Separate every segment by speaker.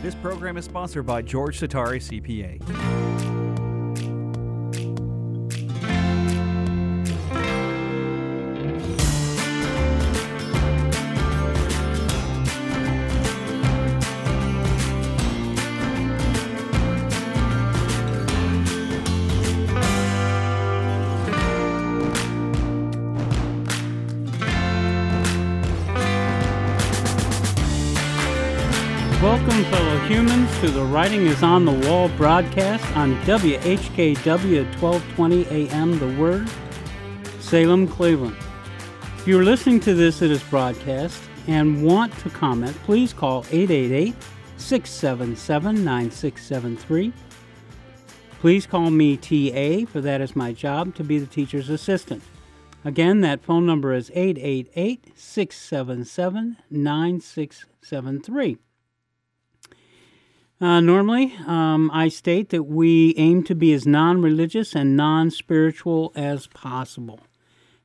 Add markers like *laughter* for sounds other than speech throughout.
Speaker 1: This program is sponsored by George Satari CPA.
Speaker 2: Writing is on the Wall broadcast on WHKW 1220 AM The Word, Salem, Cleveland. If you're listening to this at this broadcast and want to comment, please call 888 677 9673. Please call me TA, for that is my job to be the teacher's assistant. Again, that phone number is 888 677 9673. Uh, normally, um, I state that we aim to be as non religious and non spiritual as possible.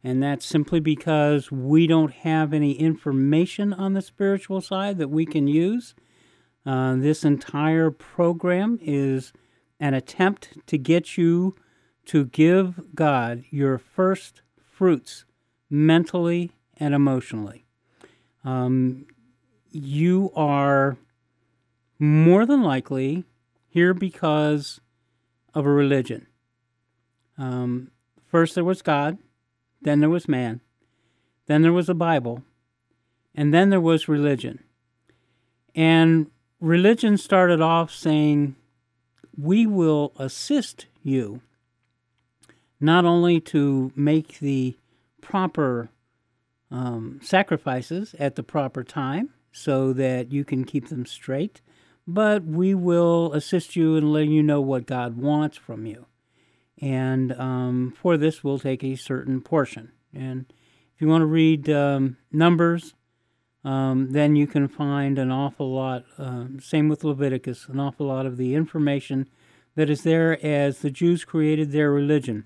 Speaker 2: And that's simply because we don't have any information on the spiritual side that we can use. Uh, this entire program is an attempt to get you to give God your first fruits mentally and emotionally. Um, you are more than likely here because of a religion. Um, first, there was God, then there was man, then there was a Bible, and then there was religion. And religion started off saying, We will assist you not only to make the proper um, sacrifices at the proper time so that you can keep them straight, but we will assist you in letting you know what God wants from you. And um, for this, we'll take a certain portion. And if you want to read um, Numbers, um, then you can find an awful lot, uh, same with Leviticus, an awful lot of the information that is there as the Jews created their religion.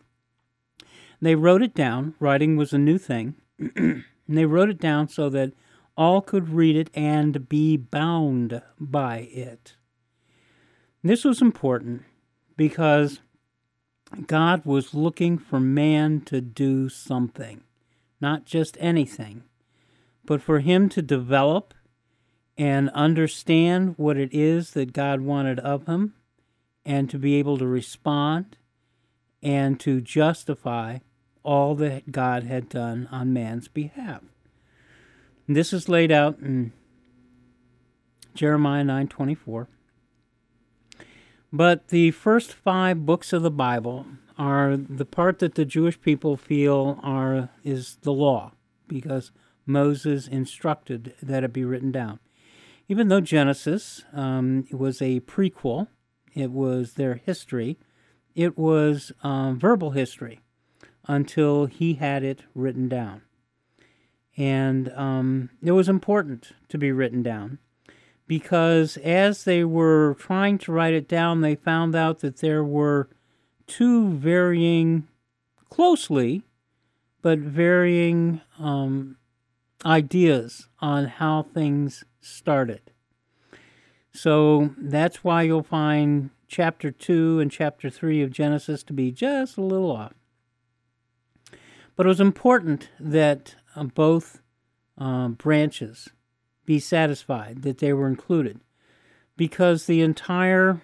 Speaker 2: They wrote it down. Writing was a new thing. *clears throat* and they wrote it down so that all could read it and be bound by it. This was important because God was looking for man to do something, not just anything, but for him to develop and understand what it is that God wanted of him and to be able to respond and to justify all that God had done on man's behalf. This is laid out in Jeremiah 9:24. But the first 5 books of the Bible are the part that the Jewish people feel are is the law because Moses instructed that it be written down. Even though Genesis um, was a prequel, it was their history, it was um, verbal history until he had it written down and um, it was important to be written down because as they were trying to write it down, they found out that there were two varying, closely, but varying um, ideas on how things started. So that's why you'll find chapter 2 and chapter 3 of Genesis to be just a little off. But it was important that uh, both um, branches be satisfied that they were included. Because the entire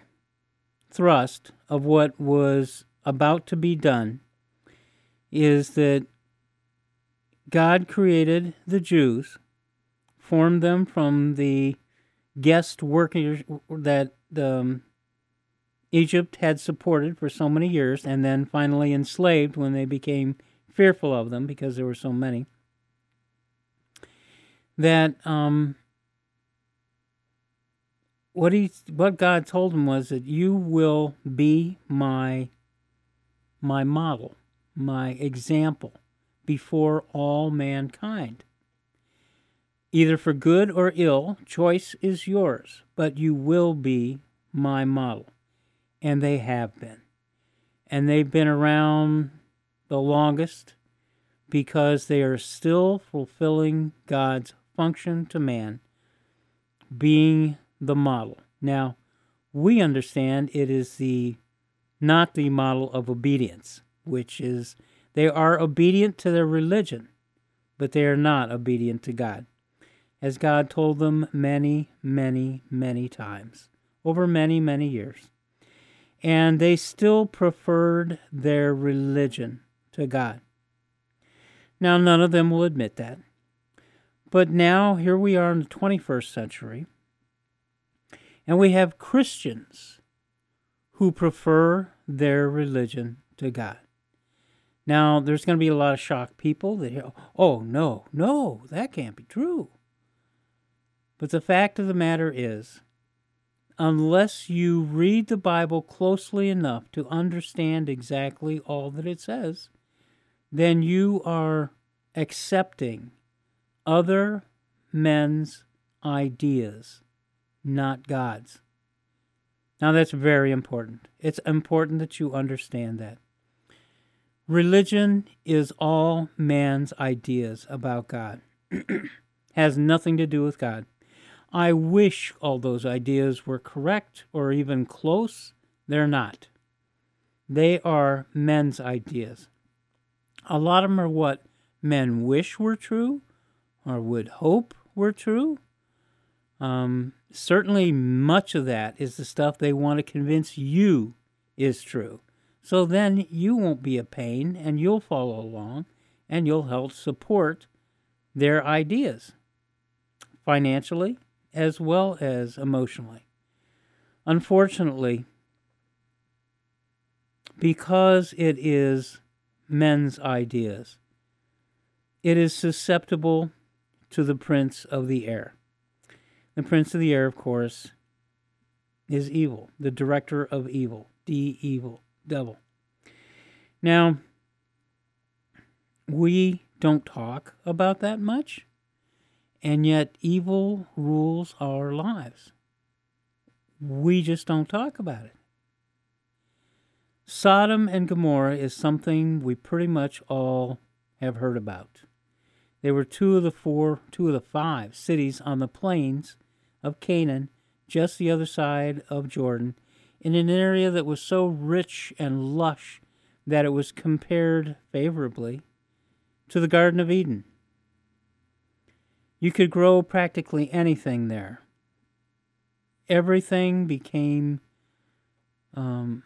Speaker 2: thrust of what was about to be done is that God created the Jews, formed them from the guest workers that um, Egypt had supported for so many years, and then finally enslaved when they became fearful of them because there were so many that um, what he what God told him was that you will be my my model, my example before all mankind. Either for good or ill, choice is yours, but you will be my model. And they have been. And they've been around the longest because they are still fulfilling God's function to man, being the model, Now, we understand it is the not the model of obedience, which is they are obedient to their religion, but they are not obedient to God, as God told them many, many, many times over many, many years. And they still preferred their religion to God. Now, none of them will admit that. But now, here we are in the 21st century, and we have Christians who prefer their religion to God. Now, there's going to be a lot of shocked people that, oh, no, no, that can't be true. But the fact of the matter is, unless you read the Bible closely enough to understand exactly all that it says, then you are accepting other men's ideas, not God's. Now, that's very important. It's important that you understand that. Religion is all man's ideas about God, *clears throat* has nothing to do with God. I wish all those ideas were correct or even close. They're not. They are men's ideas. A lot of them are what men wish were true or would hope were true. Um, certainly, much of that is the stuff they want to convince you is true. So then you won't be a pain and you'll follow along and you'll help support their ideas financially, as well as emotionally. Unfortunately, because it is men's ideas, it is susceptible to the prince of the air. The prince of the air, of course, is evil, the director of evil, the evil, devil. Now, we don't talk about that much and yet, evil rules our lives. We just don't talk about it. Sodom and Gomorrah is something we pretty much all have heard about. They were two of the four, two of the five cities on the plains of Canaan, just the other side of Jordan, in an area that was so rich and lush that it was compared favorably to the Garden of Eden. You could grow practically anything there. Everything became, um,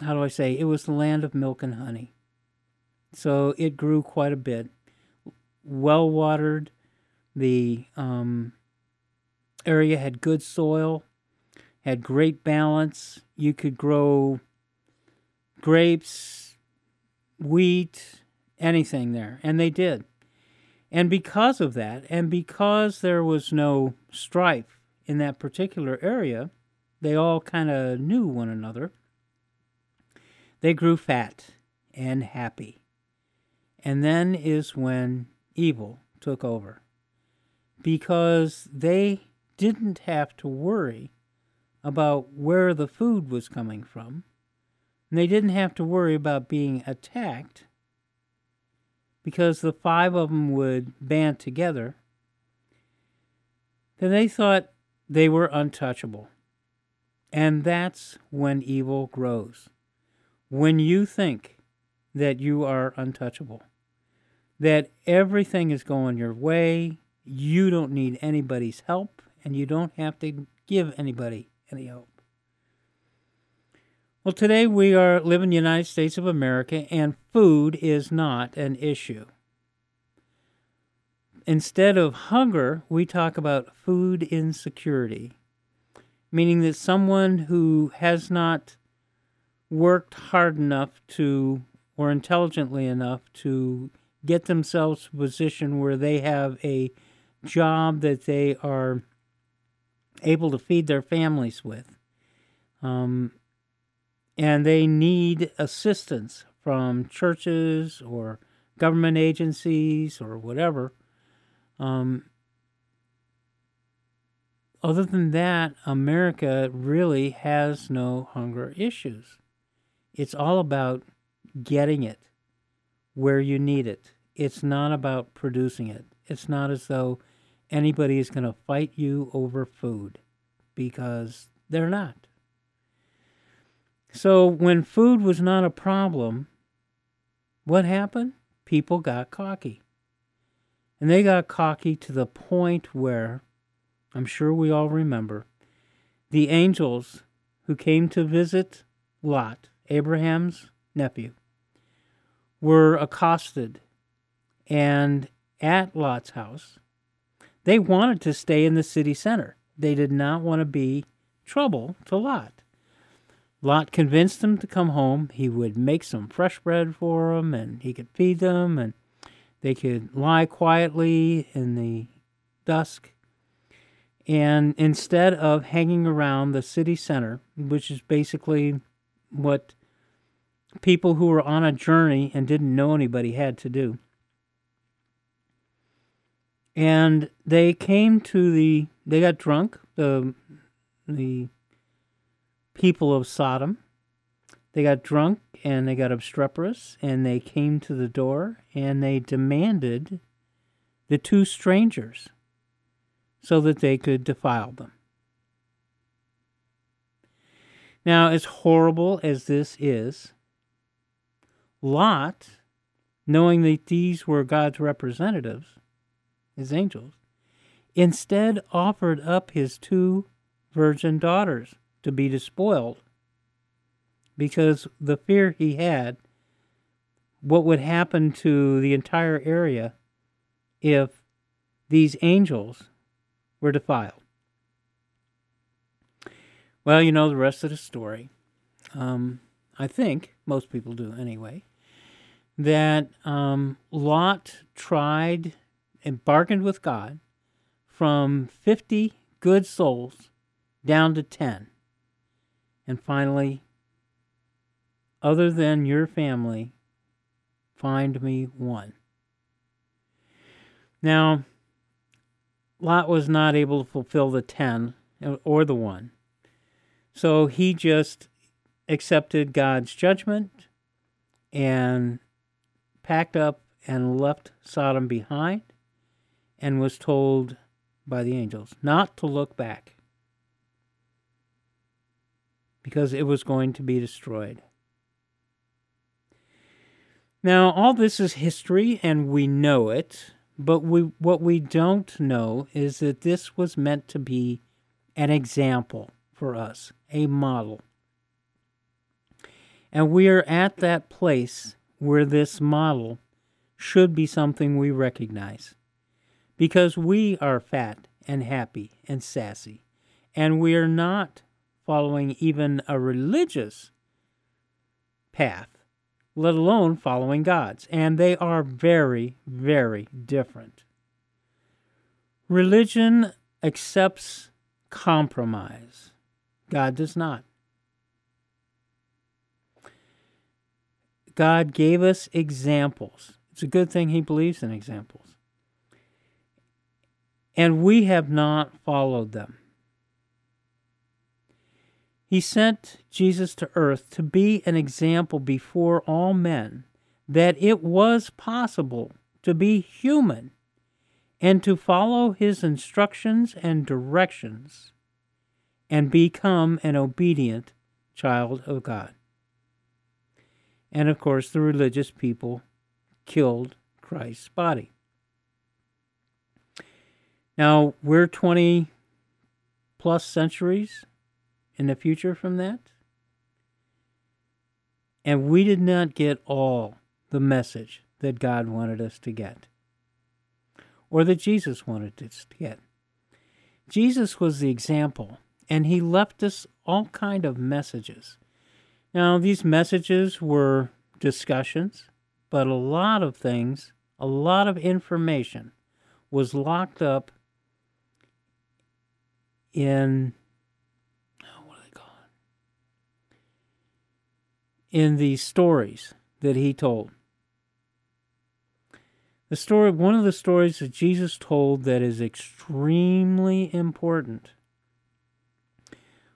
Speaker 2: how do I say, it was the land of milk and honey. So it grew quite a bit. Well watered, the um, area had good soil, had great balance. You could grow grapes, wheat, anything there, and they did. And because of that, and because there was no strife in that particular area, they all kind of knew one another. They grew fat and happy. And then is when evil took over. Because they didn't have to worry about where the food was coming from. And they didn't have to worry about being attacked because the five of them would band together, then they thought they were untouchable. And that's when evil grows. When you think that you are untouchable, that everything is going your way, you don't need anybody's help, and you don't have to give anybody any help. Well, today we are living in the United States of America, and food is not an issue. Instead of hunger, we talk about food insecurity, meaning that someone who has not worked hard enough to, or intelligently enough to get themselves a position where they have a job that they are able to feed their families with. Um, and they need assistance from churches or government agencies or whatever. Um, other than that, America really has no hunger issues. It's all about getting it where you need it. It's not about producing it. It's not as though anybody is going to fight you over food. because they're not. So when food was not a problem, what happened? People got cocky. And they got cocky to the point where, I'm sure we all remember, the angels who came to visit Lot, Abraham's nephew, were accosted. And at Lot's house, they wanted to stay in the city center. They did not want to be trouble to Lot. Lot convinced them to come home. He would make some fresh bread for them and he could feed them and they could lie quietly in the dusk. And instead of hanging around the city center, which is basically what people who were on a journey and didn't know anybody had to do, and they came to the they got drunk the the people of Sodom. They got drunk and they got obstreperous and they came to the door and they demanded the two strangers so that they could defile them. Now as horrible as this is Lot knowing that these were God's representatives his angels, instead offered up his two virgin daughters to be despoiled because the fear he had what would happen to the entire area if these angels were defiled. Well, you know the rest of the story. Um, I think most people do anyway. That um, Lot tried and bargained with God from 50 good souls down to 10. And finally, other than your family, find me one. Now, Lot was not able to fulfill the 10 or the 1. So he just accepted God's judgment and packed up and left Sodom behind and was told by the angels not to look back because it was going to be destroyed. Now, all this is history and we know it, but we, what we don't know is that this was meant to be an example for us, a model. And we are at that place where this model should be something we recognize because we are fat and happy and sassy, and we are not following even a religious path, let alone following God's. And they are very, very different. Religion accepts compromise, God does not. God gave us examples. It's a good thing He believes in examples and we have not followed them. He sent Jesus to earth to be an example before all men that it was possible to be human and to follow his instructions and directions and become an obedient child of God. And of course, the religious people killed Christ's body. Now, we're 20 plus centuries in the future from that. And we did not get all the message that God wanted us to get or that Jesus wanted us to get. Jesus was the example, and he left us all kind of messages. Now, these messages were discussions, but a lot of things, a lot of information was locked up in what are they called? In the stories that he told. The story, one of the stories that Jesus told that is extremely important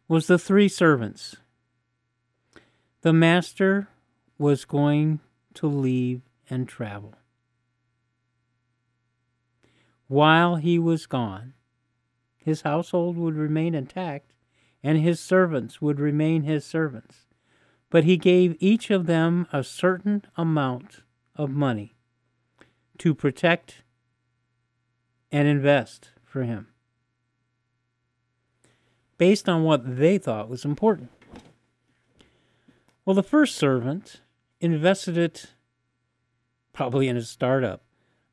Speaker 2: was the three servants. The master was going to leave and travel. While he was gone, his household would remain intact, and his servants would remain his servants. But he gave each of them a certain amount of money to protect and invest for him based on what they thought was important. Well, the first servant invested it probably in a startup,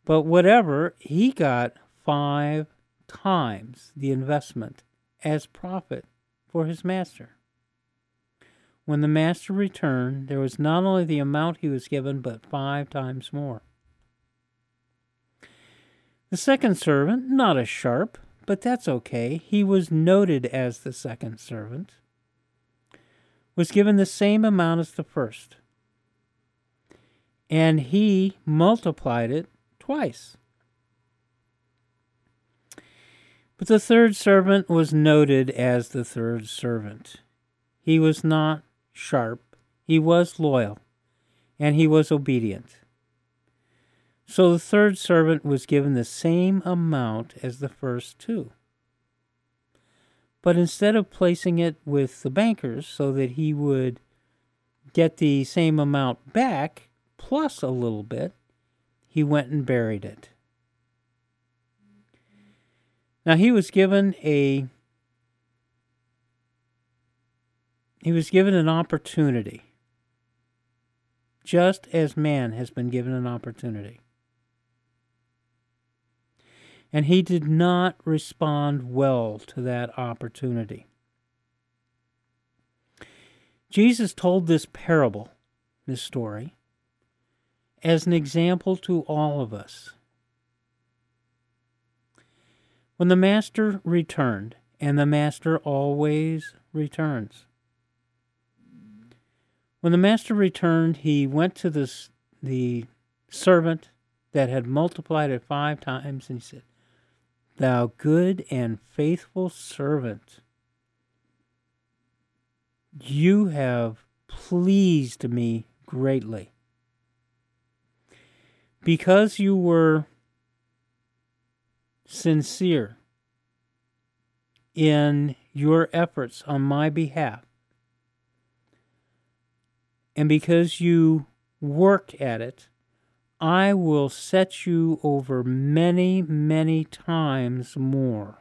Speaker 2: but whatever, he got five times the investment as profit for his master. When the master returned, there was not only the amount he was given, but five times more. The second servant, not as sharp, but that's okay. He was noted as the second servant, was given the same amount as the first, and he multiplied it twice. But the third servant was noted as the third servant. He was not sharp, he was loyal, and he was obedient. So the third servant was given the same amount as the first two. But instead of placing it with the bankers so that he would get the same amount back plus a little bit, he went and buried it. Now he was given a he was given an opportunity just as man has been given an opportunity and he did not respond well to that opportunity. Jesus told this parable, this story, as an example to all of us. When the Master returned, and the Master always returns. When the Master returned, he went to this, the servant that had multiplied it five times, and he said, Thou good and faithful servant, you have pleased me greatly. Because you were sincere in your efforts on my behalf, and because you worked at it, I will set you over many, many times more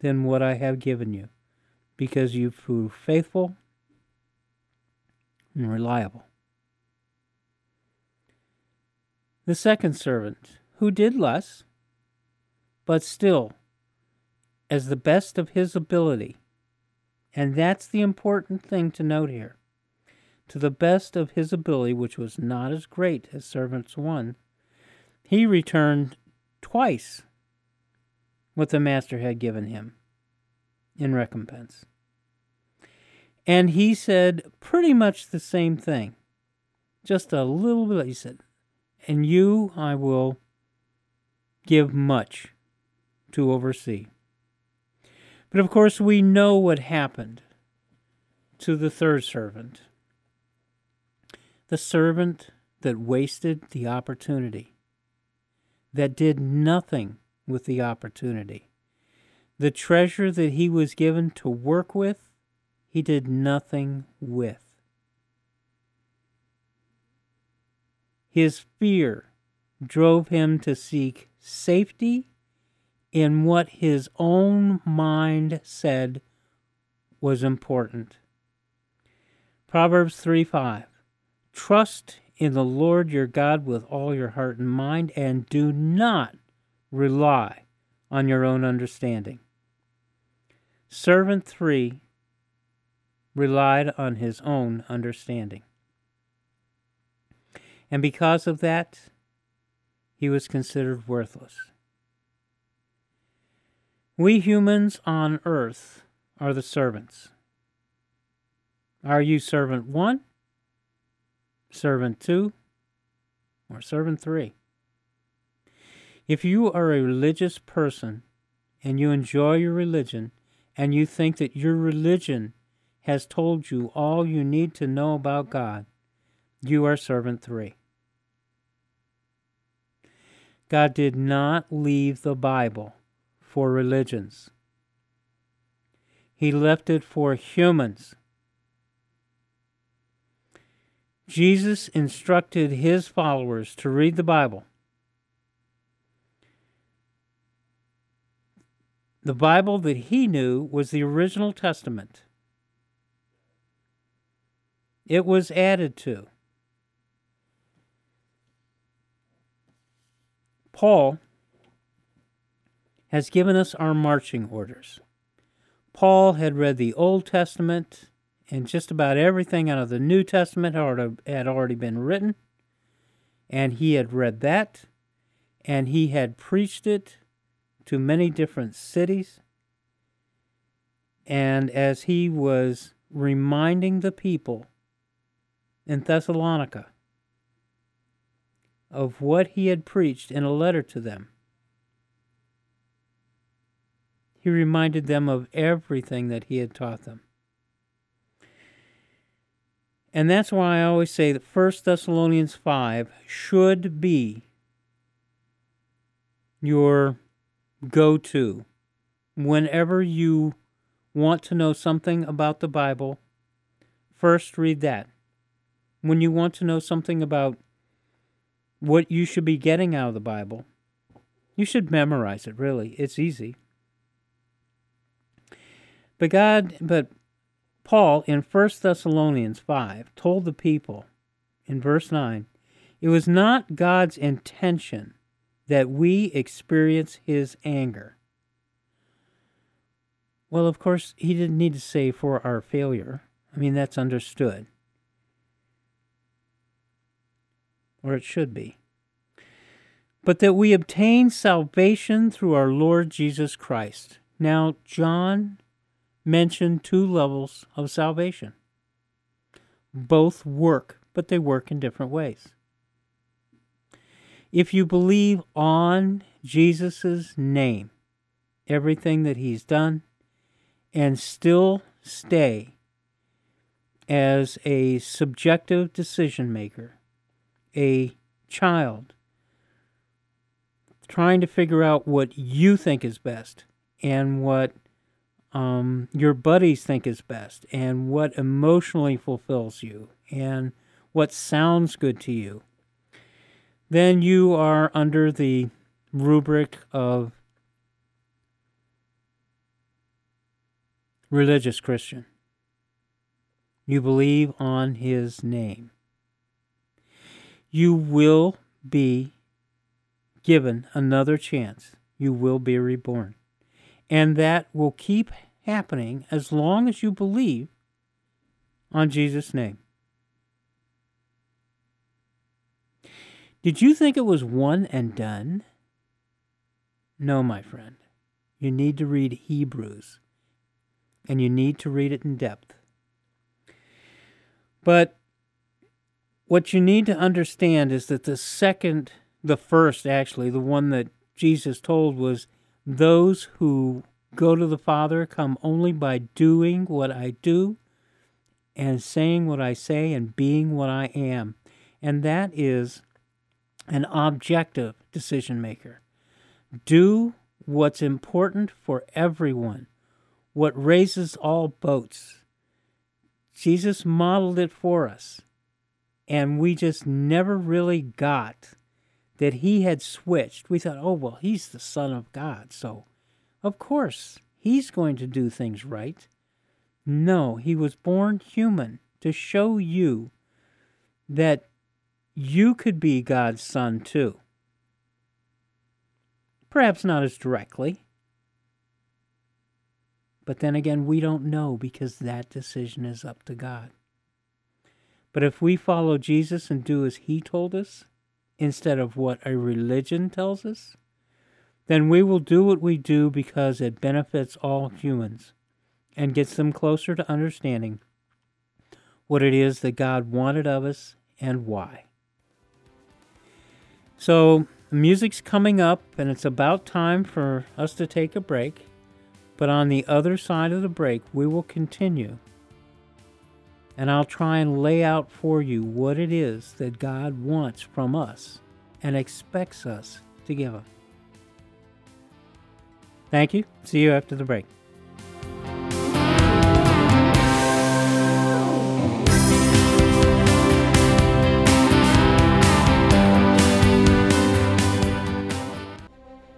Speaker 2: than what I have given you, because you proved faithful and reliable. The second servant, who did less, but still, as the best of his ability, and that's the important thing to note here to the best of his ability, which was not as great as servants one, he returned twice what the master had given him in recompense. And he said pretty much the same thing, just a little bit. He said, And you I will give much to oversee. But of course, we know what happened to the third servant the servant that wasted the opportunity, that did nothing with the opportunity. The treasure that he was given to work with, he did nothing with. His fear drove him to seek safety in what his own mind said was important. Proverbs 3 5. Trust in the Lord your God with all your heart and mind, and do not rely on your own understanding. Servant 3 relied on his own understanding. And because of that, he was considered worthless. We humans on earth are the servants. Are you servant one servant two, or servant three. If you are a religious person and you enjoy your religion and you think that your religion has told you all you need to know about God, you are servant three. God did not leave the Bible for religions. He left it for humans. Jesus instructed his followers to read the Bible. The Bible that he knew was the original testament. It was added to. Paul has given us our marching orders. Paul had read the Old Testament, and just about everything out of the New Testament had already been written, and he had read that, and he had preached it to many different cities. And as he was reminding the people in Thessalonica of what he had preached in a letter to them, he reminded them of everything that he had taught them. And that's why I always say that 1 Thessalonians 5 should be your go to whenever you want to know something about the Bible. First, read that. When you want to know something about what you should be getting out of the Bible, you should memorize it, really. It's easy. But God, but Paul in 1 Thessalonians 5 told the people in verse 9, it was not God's intention that we experience his anger. Well, of course, he didn't need to say for our failure. I mean, that's understood. Or it should be. But that we obtain salvation through our Lord Jesus Christ. Now, John mention two levels of salvation. Both work, but they work in different ways. If you believe on Jesus' name, everything that he's done, and still stay as a subjective decision maker, a child, trying to figure out what you think is best and what um, your buddies think is best and what emotionally fulfills you and what sounds good to you, then you are under the rubric of religious Christian. You believe on his name. You will be given another chance. You will be reborn. And that will keep happening as long as you believe on Jesus' name. Did you think it was one and done? No, my friend. You need to read Hebrews, and you need to read it in depth. But what you need to understand is that the second, the first actually, the one that Jesus told was those who go to the Father come only by doing what I do and saying what I say and being what I am. And that is an objective decision maker. Do what's important for everyone, what raises all boats. Jesus modeled it for us, and we just never really got that he had switched. We thought, oh, well, he's the Son of God, so of course, he's going to do things right. No, he was born human to show you that you could be God's son too. Perhaps not as directly. But then again, we don't know because that decision is up to God. But if we follow Jesus and do as he told us, instead of what a religion tells us, then we will do what we do because it benefits all humans and gets them closer to understanding what it is that God wanted of us and why. So, music's coming up, and it's about time for us to take a break. But on the other side of the break, we will continue. And I'll try and lay out for you what it is that God wants from us and expects us to give Him. Thank you. See you after the break.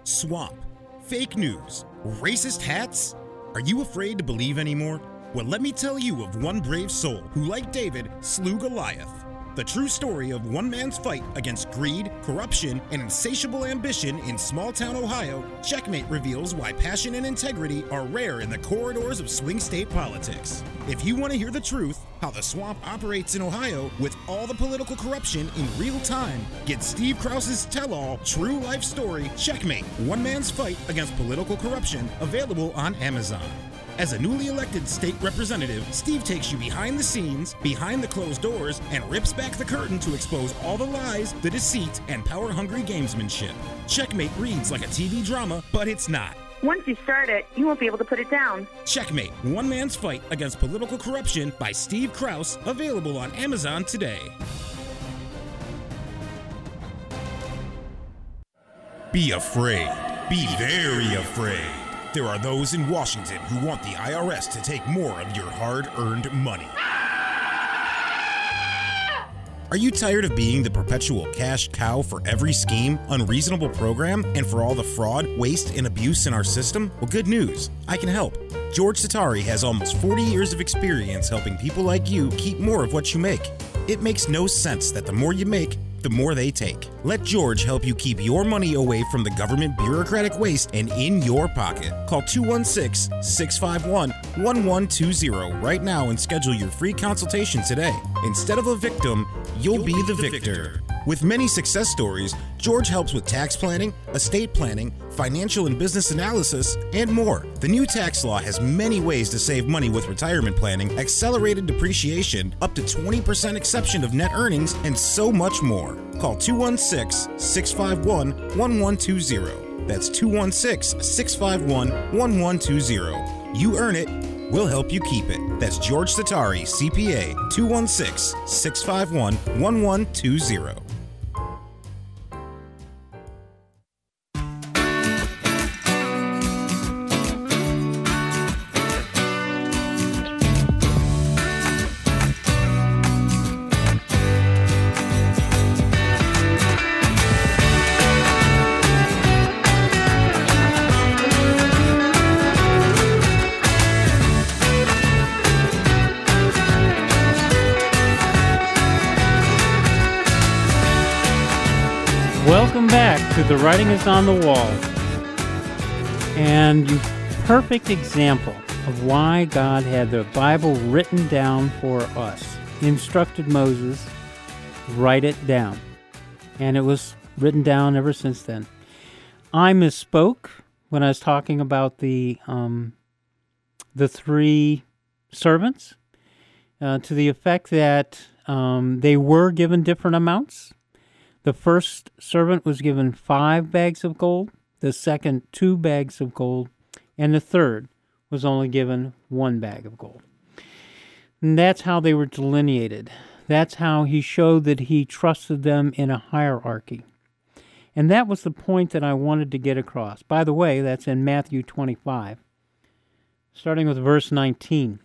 Speaker 3: Swamp, fake news, racist hats? Are you afraid to believe anymore? Well, let me tell you of one brave soul who, like David, slew Goliath. The true story of one man's fight against greed, corruption, and insatiable ambition in small town Ohio, Checkmate reveals why passion and integrity are rare in the corridors of swing state politics. If you want to hear the truth, how the swamp operates in Ohio with all the political corruption in real time, get Steve Kraus's tell all true life story, Checkmate One Man's Fight Against Political Corruption, available on Amazon. As a newly elected state representative, Steve takes you behind the scenes, behind the closed doors, and rips back the curtain to expose all the lies, the deceit, and power hungry gamesmanship. Checkmate reads like a TV drama, but it's not.
Speaker 4: Once you start it, you won't be able to put it down.
Speaker 3: Checkmate One Man's Fight Against Political Corruption by Steve Kraus, available on Amazon today. Be afraid. Be very afraid. There are those in Washington who want the IRS to take more of your hard earned money. Are you tired of being the perpetual cash cow for every scheme, unreasonable program, and for all the fraud, waste, and abuse in our system? Well, good news. I can help. George Satari has almost 40 years of experience helping people like you keep more of what you make. It makes no sense that the more you make, the more they take. Let George help you keep your money away from the government bureaucratic waste and in your pocket. Call 216 651 1120 right now and schedule your free consultation today. Instead of a victim, you'll be the victor. With many success stories, George helps with tax planning, estate planning, financial and business analysis, and more. The new tax law has many ways to save money with retirement planning, accelerated depreciation, up to 20% exception of net earnings, and so much more. Call 216 651 1120. That's 216 651 1120. You earn it, we'll help you keep it. That's George Satari, CPA, 216 651 1120.
Speaker 2: Writing is on the Wall. And you perfect example of why God had the Bible written down for us. He instructed Moses, write it down. And it was written down ever since then. I misspoke when I was talking about the um, the three servants uh, to the effect that um, they were given different amounts. The first servant was given five bags of gold, the second, two bags of gold, and the third was only given one bag of gold. And that's how they were delineated. That's how he showed that he trusted them in a hierarchy. And that was the point that I wanted to get across. By the way, that's in Matthew 25, starting with verse 19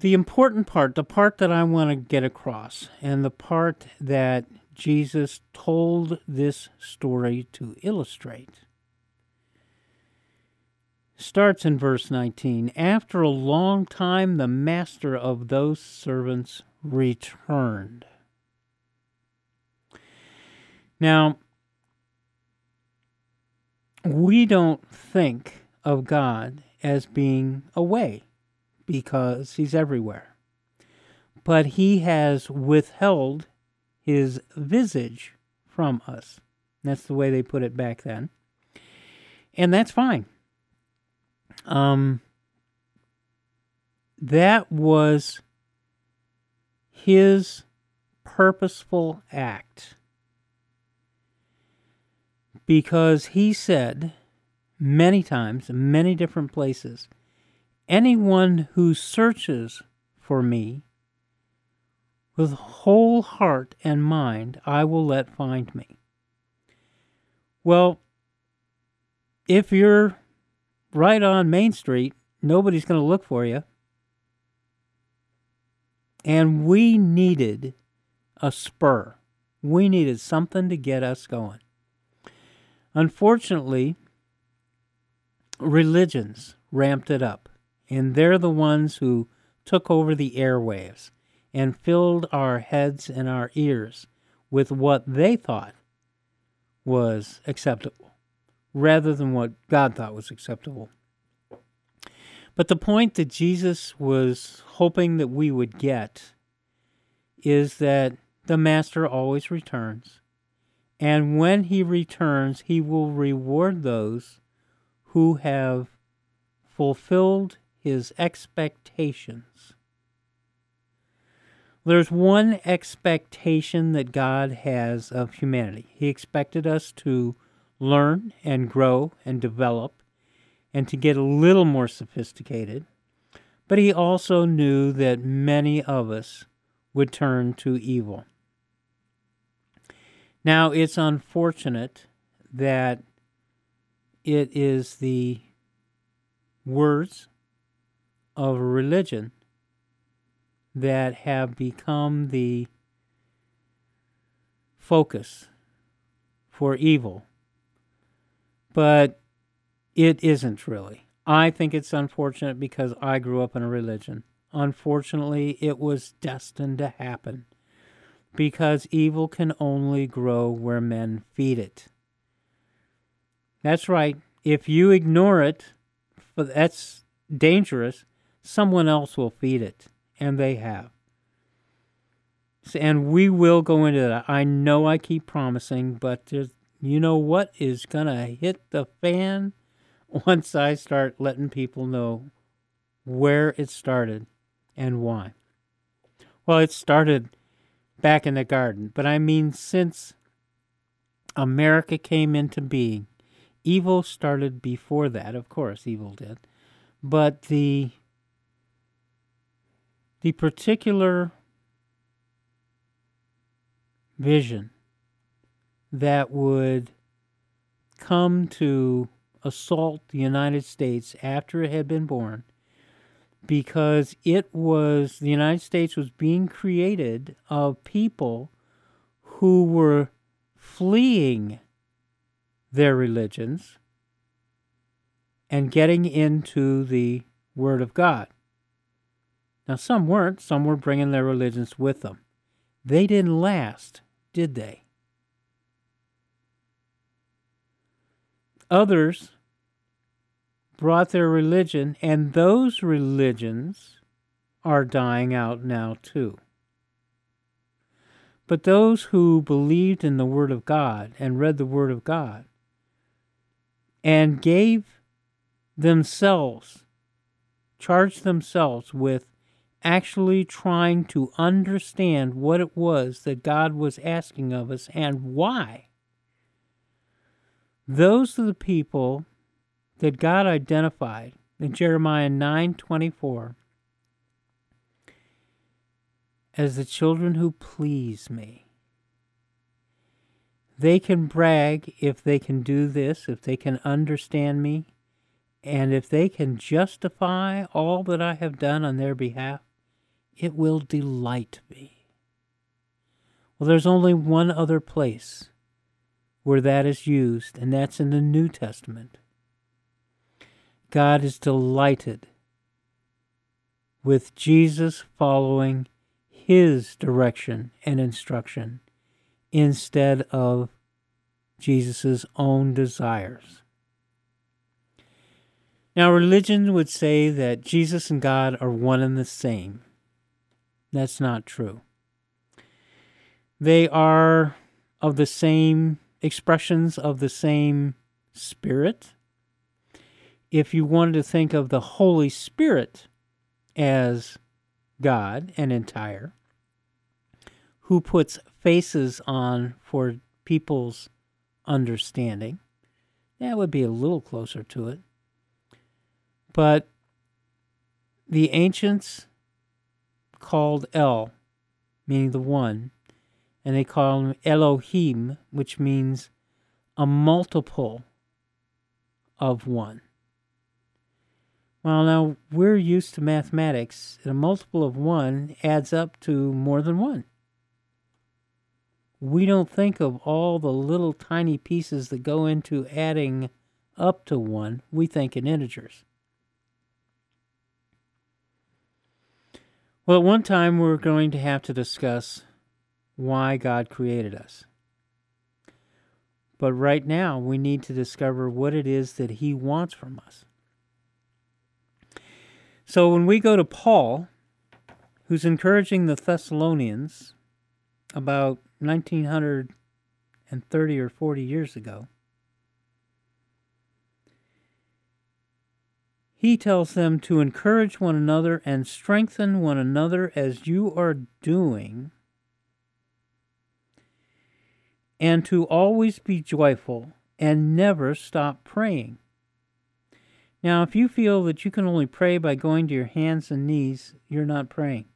Speaker 2: the important part, the part that I want to get across, and the part that Jesus told this story to illustrate, starts in verse 19. After a long time, the master of those servants returned. Now, we don't think of God as being away because he's everywhere. But he has withheld his visage from us. That's the way they put it back then. And that's fine. Um, that was his purposeful act. Because he said many times, many different places, anyone who searches for me with whole heart and mind, I will let find me. Well, if you're right on Main Street, nobody's going to look for you. And we needed a spur. We needed something to get us going. Unfortunately, religions ramped it up, and they're the ones who took over the airwaves and filled our heads and our ears with what they thought was acceptable rather than what God thought was acceptable. But the point that Jesus was hoping that we would get is that the Master always returns. And when he returns, he will reward those who have fulfilled his expectations. There's one expectation that God has of humanity. He expected us to learn and grow and develop and to get a little more sophisticated. But he also knew that many of us would turn to evil. Now, it's unfortunate that it is the words of religion that have become the focus for evil. But it isn't really. I think it's unfortunate because I grew up in a religion. Unfortunately, it was destined to happen because evil can only grow where men feed it. That's right. If you ignore it, that's dangerous. Someone else will feed it, and they have. And we will go into that. I know I keep promising, but you know what is going to hit the fan once I start letting people know where it started and why. Well, it started back in the garden, but I mean since America came into being. Evil started before that, of course, evil did. But the the particular vision that would come to assault the United States after it had been born because it was the United States was being created of people who were fleeing their religions and getting into the Word of God. Now, some weren't, some were bringing their religions with them. They didn't last, did they? Others brought their religion, and those religions are dying out now too. But those who believed in the Word of God and read the Word of God and gave themselves, charged themselves with actually trying to understand what it was that God was asking of us and why. Those are the people that God identified in Jeremiah 9:24 as the children who please me. They can brag if they can do this, if they can understand me, and if they can justify all that I have done on their behalf, it will delight me. Well, there's only one other place where that is used, and that's in the New Testament. God is delighted with Jesus following his direction and instruction instead of Jesus' own desires. Now, religion would say that Jesus and God are one and the same. That's not true. They are of the same expressions of the same spirit, if you wanted to think of the Holy Spirit as God and entire, who puts faces on for people's understanding, that would be a little closer to it. But the ancients called El, meaning the one, and they call him Elohim, which means a multiple of 1. Well, now we're used to mathematics, and a multiple of 1 adds up to more than 1. We don't think of all the little tiny pieces that go into adding up to 1. We think in integers. Well, at one time, we're going to have to discuss why God created us. But right now, we need to discover what it is that He wants from us. So when we go to Paul, who's encouraging the Thessalonians about 1930 or 40 years ago, he tells them to encourage one another and strengthen one another as you are doing, and to always be joyful and never stop praying. Now, if you feel that you can only pray by going to your hands and knees, you're not praying.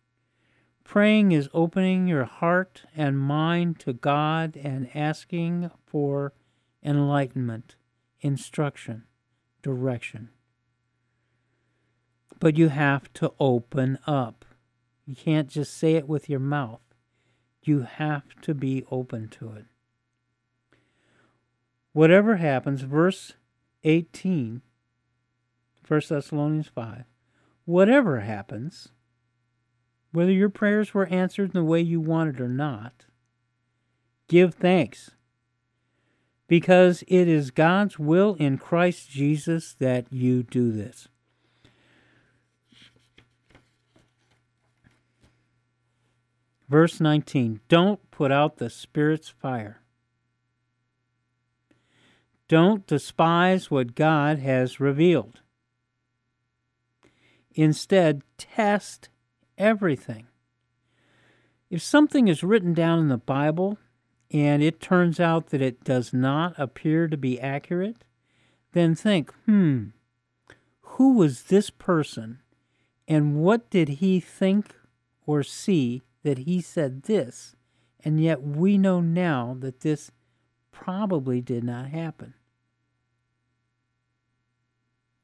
Speaker 2: Praying is opening your heart and mind to God and asking for enlightenment, instruction, direction but you have to open up. You can't just say it with your mouth. You have to be open to it. Whatever happens, verse 18, 1 Thessalonians 5, whatever happens, whether your prayers were answered in the way you wanted or not, give thanks. Because it is God's will in Christ Jesus that you do this. Verse 19 Don't put out the Spirit's fire. Don't despise what God has revealed. Instead, test everything. If something is written down in the Bible and it turns out that it does not appear to be accurate, then think, hmm, who was this person and what did he think or see that he said this, and yet we know now that this probably did not happen.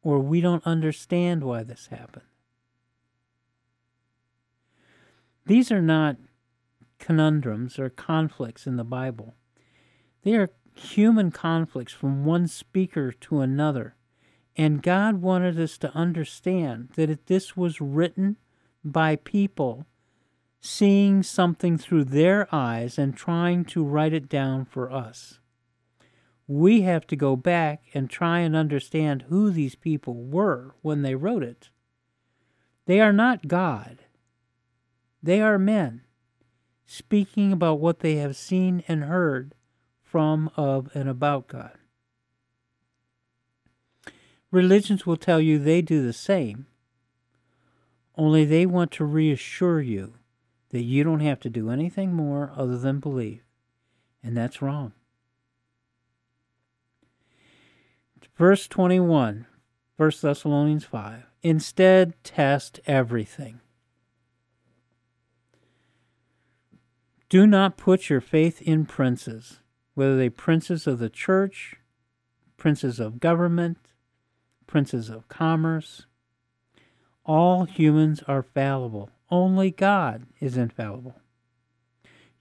Speaker 2: Or we don't understand why this happened. These are not conundrums or conflicts in the Bible. They are human conflicts from one speaker to another. And God wanted us to understand that this was written by people seeing something through their eyes and trying to write it down for us. We have to go back and try and understand who these people were when they wrote it. They are not God, they are men speaking about what they have seen and heard from, of, and about God. Religions will tell you they do the same, only they want to reassure you that you don't have to do anything more other than believe. And that's wrong. Verse 21, 1 Thessalonians 5. Instead, test everything. Do not put your faith in princes, whether they princes of the church, princes of government, princes of commerce. All humans are fallible. Only God is infallible.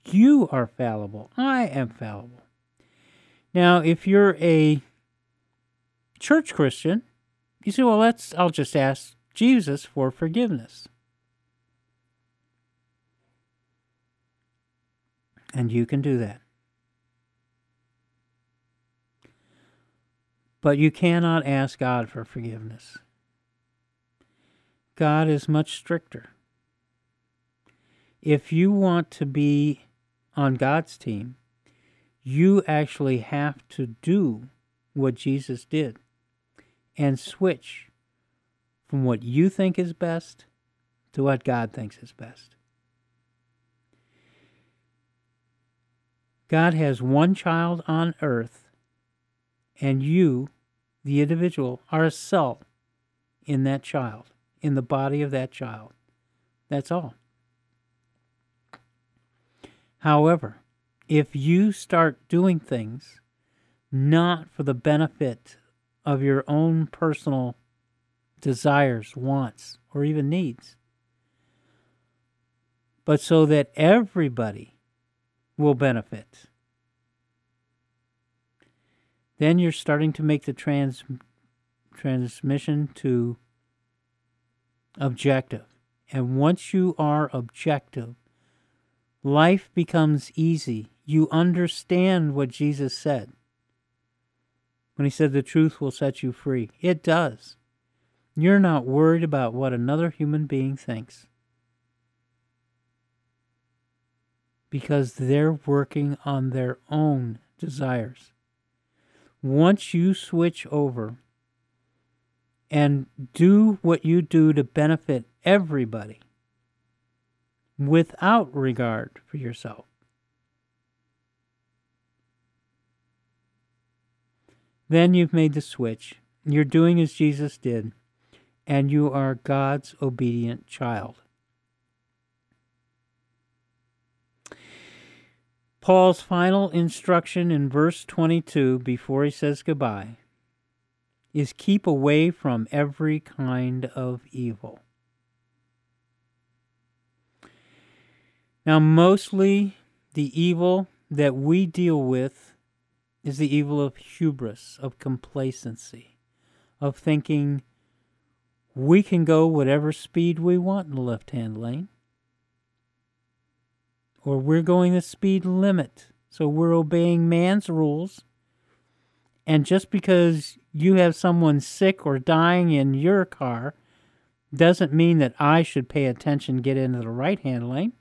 Speaker 2: You are fallible. I am fallible. Now, if you're a church Christian, you say, well, let's, I'll just ask Jesus for forgiveness. And you can do that. But you cannot ask God for forgiveness. God is much stricter if you want to be on God's team, you actually have to do what Jesus did and switch from what you think is best to what God thinks is best. God has one child on earth, and you, the individual, are a cell in that child, in the body of that child. That's all. However, if you start doing things not for the benefit of your own personal desires, wants, or even needs, but so that everybody will benefit. Then you're starting to make the trans transmission to objective. And once you are objective, life becomes easy. You understand what Jesus said when he said the truth will set you free. It does. You're not worried about what another human being thinks because they're working on their own desires. Once you switch over and do what you do to benefit everybody without regard for yourself. Then you've made the switch. You're doing as Jesus did, and you are God's obedient child. Paul's final instruction in verse 22 before he says goodbye is keep away from every kind of evil. Now, mostly the evil that we deal with is the evil of hubris, of complacency, of thinking we can go whatever speed we want in the left hand lane, or we're going the speed limit, so we're obeying man's rules. And just because you have someone sick or dying in your car doesn't mean that I should pay attention, get into the right hand lane.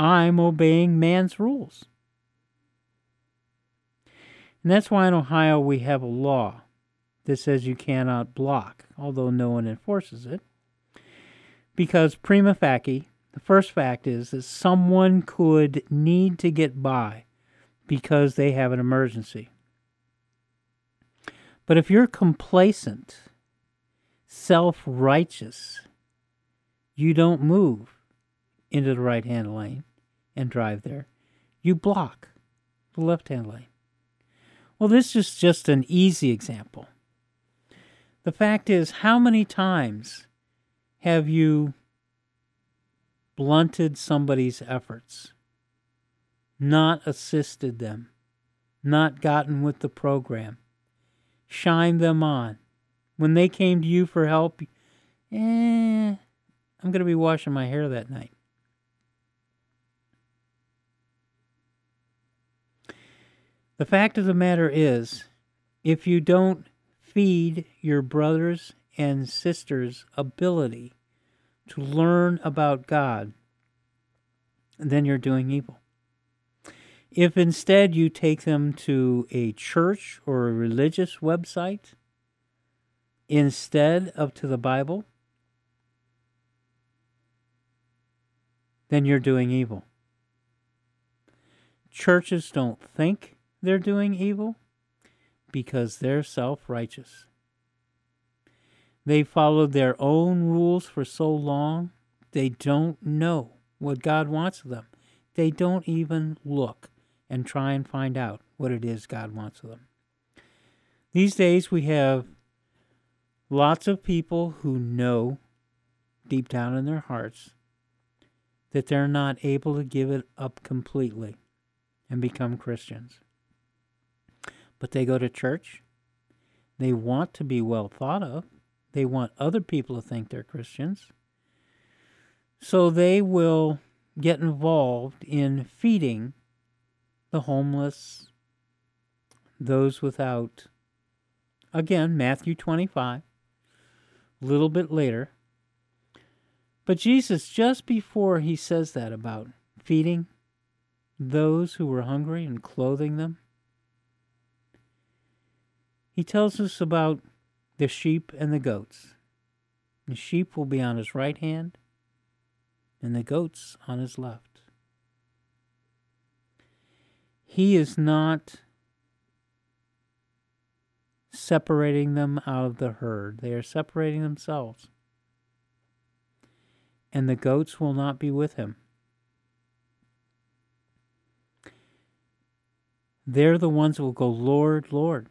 Speaker 2: I'm obeying man's rules. And that's why in Ohio we have a law that says you cannot block, although no one enforces it. Because prima facie, the first fact is that someone could need to get by because they have an emergency. But if you're complacent, self righteous, you don't move into the right hand lane and drive there. You block the left hand lane. Well, this is just an easy example. The fact is, how many times have you blunted somebody's efforts, not assisted them, not gotten with the program? shined them on. When they came to you for help, eh, I'm going to be washing my hair that night. The fact of the matter is, if you don't feed your brothers and sisters' ability to learn about God, then you're doing evil. If instead you take them to a church or a religious website instead of to the Bible, then you're doing evil. Churches don't think they're doing evil because they're self righteous. They followed their own rules for so long, they don't know what God wants of them. They don't even look and try and find out what it is God wants of them. These days, we have lots of people who know deep down in their hearts that they're not able to give it up completely and become Christians. But they go to church. They want to be well thought of. They want other people to think they're Christians. So they will get involved in feeding the homeless, those without. Again, Matthew 25, a little bit later. But Jesus, just before he says that about feeding those who were hungry and clothing them, he tells us about the sheep and the goats. The sheep will be on his right hand, and the goats on his left. He is not separating them out of the herd, they are separating themselves. And the goats will not be with him. They're the ones who will go, Lord, Lord.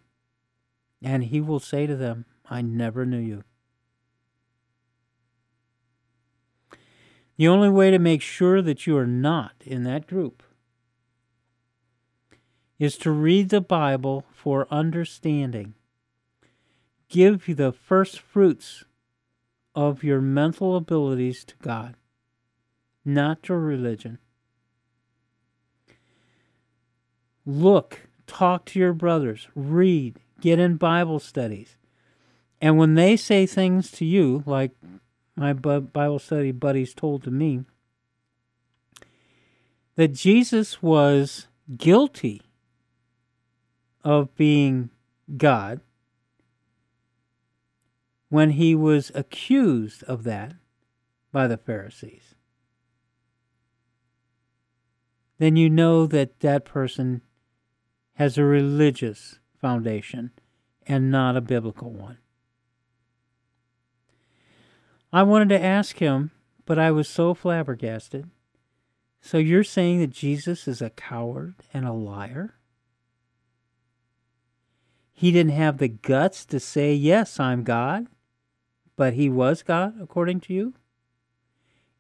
Speaker 2: And he will say to them, I never knew you. The only way to make sure that you are not in that group is to read the Bible for understanding. Give the first fruits of your mental abilities to God, not to religion. Look, talk to your brothers, read, get in Bible studies. And when they say things to you, like my Bible study buddies told to me, that Jesus was guilty of being God when he was accused of that by the Pharisees, then you know that that person has a religious foundation and not a biblical one. I wanted to ask him, but I was so flabbergasted. So you're saying that Jesus is a coward and a liar? He didn't have the guts to say, Yes, I'm God, but he was God, according to you?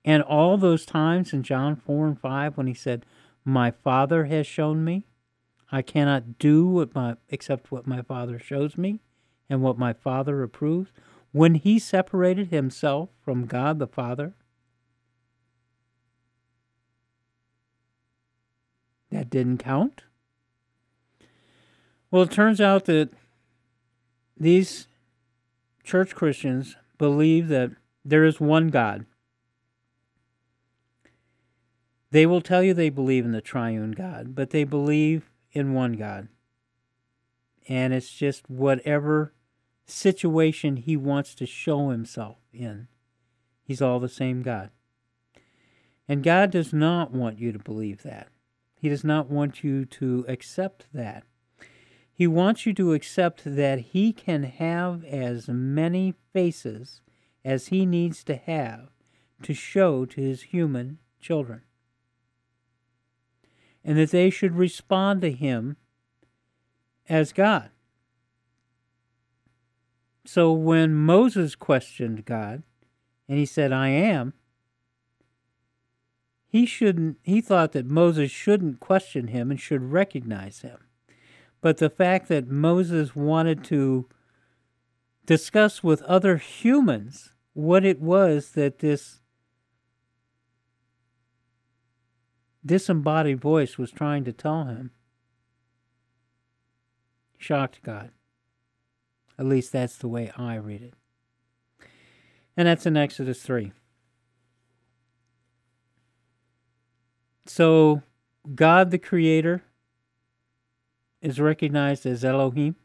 Speaker 2: And all those times in John 4 and 5 when he said, My Father has shown me, I cannot do what my except what my Father shows me and what my Father approves. When he separated himself from God the Father, that didn't count. Well, it turns out that these church Christians believe that there is one God. They will tell you they believe in the triune God, but they believe in one God. And it's just whatever situation he wants to show himself in. He's all the same God. And God does not want you to believe that. He does not want you to accept that. He wants you to accept that He can have as many faces as He needs to have to show to His human children. And that they should respond to Him as God. So when Moses questioned God and he said, I am, he shouldn't he thought that Moses shouldn't question him and should recognize him. But the fact that Moses wanted to discuss with other humans what it was that this disembodied voice was trying to tell him shocked God. At least that's the way I read it. And that's in Exodus 3. So, God the Creator is recognized as Elohim.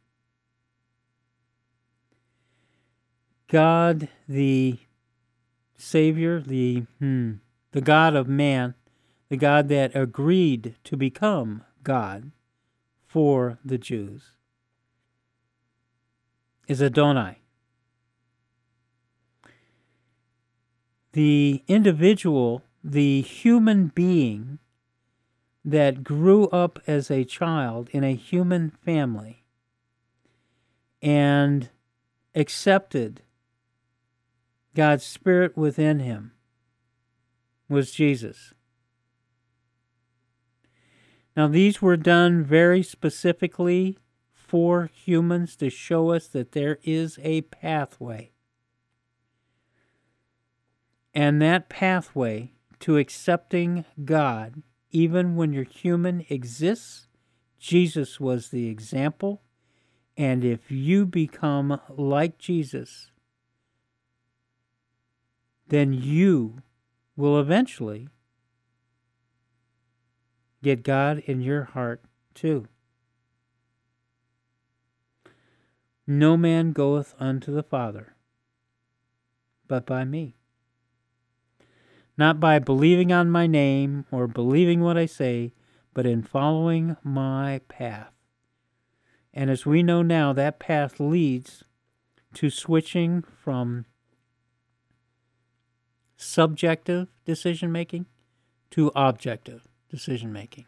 Speaker 2: God the Savior, the hmm, the God of man, the God that agreed to become God for the Jews, is Adonai. The individual, the human being that grew up as a child in a human family and accepted God's Spirit within him was Jesus. Now, these were done very specifically for humans to show us that there is a pathway. And that pathway to accepting God, even when your human exists, Jesus was the example. And if you become like Jesus, then you will eventually get God in your heart too. No man goeth unto the Father but by me. Not by believing on my name or believing what I say, but in following my path. And as we know now, that path leads to switching from subjective decision making to objective decision making.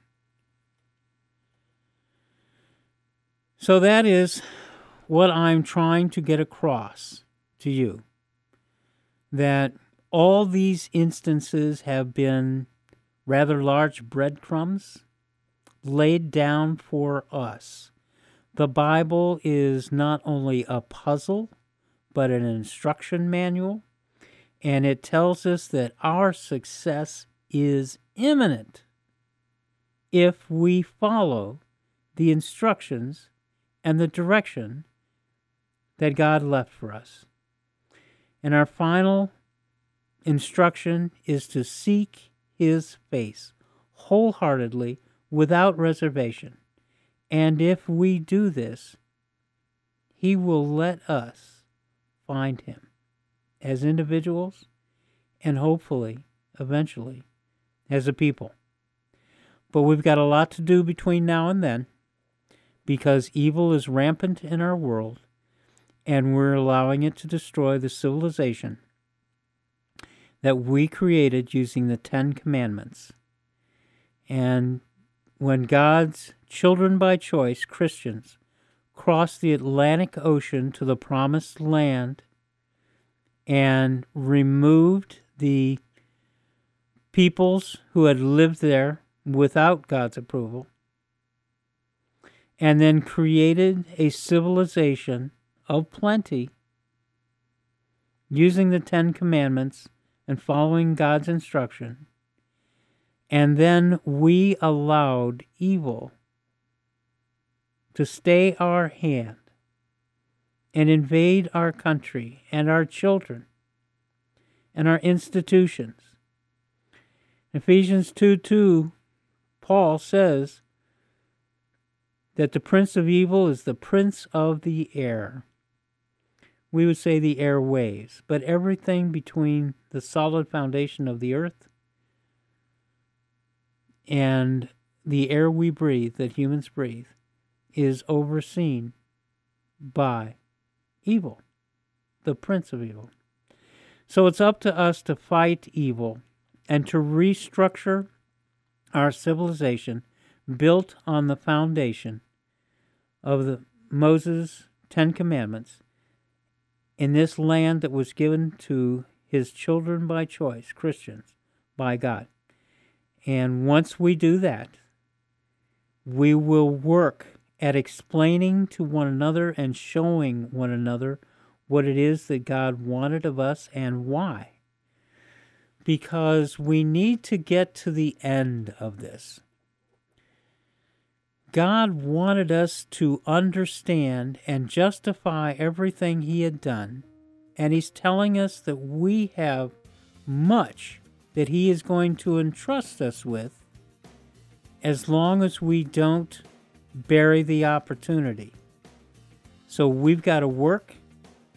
Speaker 2: So that is what I'm trying to get across to you that all these instances have been rather large breadcrumbs laid down for us. The Bible is not only a puzzle, but an instruction manual, and it tells us that our success is imminent if we follow the instructions and the direction that God left for us. And our final instruction is to seek His face wholeheartedly without reservation. And if we do this, He will let us find Him as individuals and hopefully, eventually, as a people. But we've got a lot to do between now and then because evil is rampant in our world and we're allowing it to destroy the civilization that we created using the Ten Commandments. And when God's children by choice, Christians, crossed the Atlantic Ocean to the Promised Land and removed the peoples who had lived there without God's approval, and then created a civilization of plenty using the Ten Commandments and following God's instruction. And then we allowed evil to stay our hand and invade our country and our children and our institutions. Ephesians 2 2, Paul says that the prince of evil is the prince of the air we would say the airwaves, but everything between the solid foundation of the earth and the air we breathe, that humans breathe, is overseen by evil, the prince of evil. So it's up to us to fight evil and to restructure our civilization built on the foundation of the Moses' Ten Commandments in this land that was given to his children by choice, Christians, by God. And once we do that, we will work at explaining to one another and showing one another what it is that God wanted of us and why. Because we need to get to the end of this. God wanted us to understand and justify everything He had done, and He's telling us that we have much that He is going to entrust us with as long as we don't bury the opportunity. So we've got to work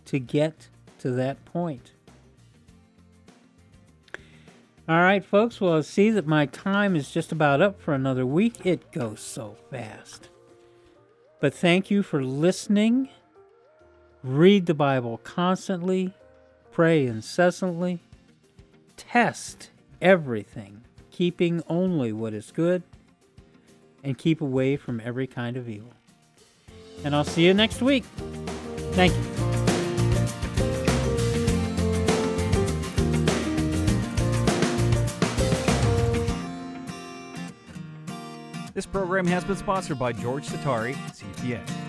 Speaker 2: to get to that point. All right, folks. Well, see that my time is just about up for another week. It goes so fast. But thank you for listening. Read the Bible constantly, pray incessantly, test everything, keeping only what is good, and keep away from every kind of evil. And I'll see you next week. Thank you.
Speaker 1: This program has been sponsored by George Satari, CPA.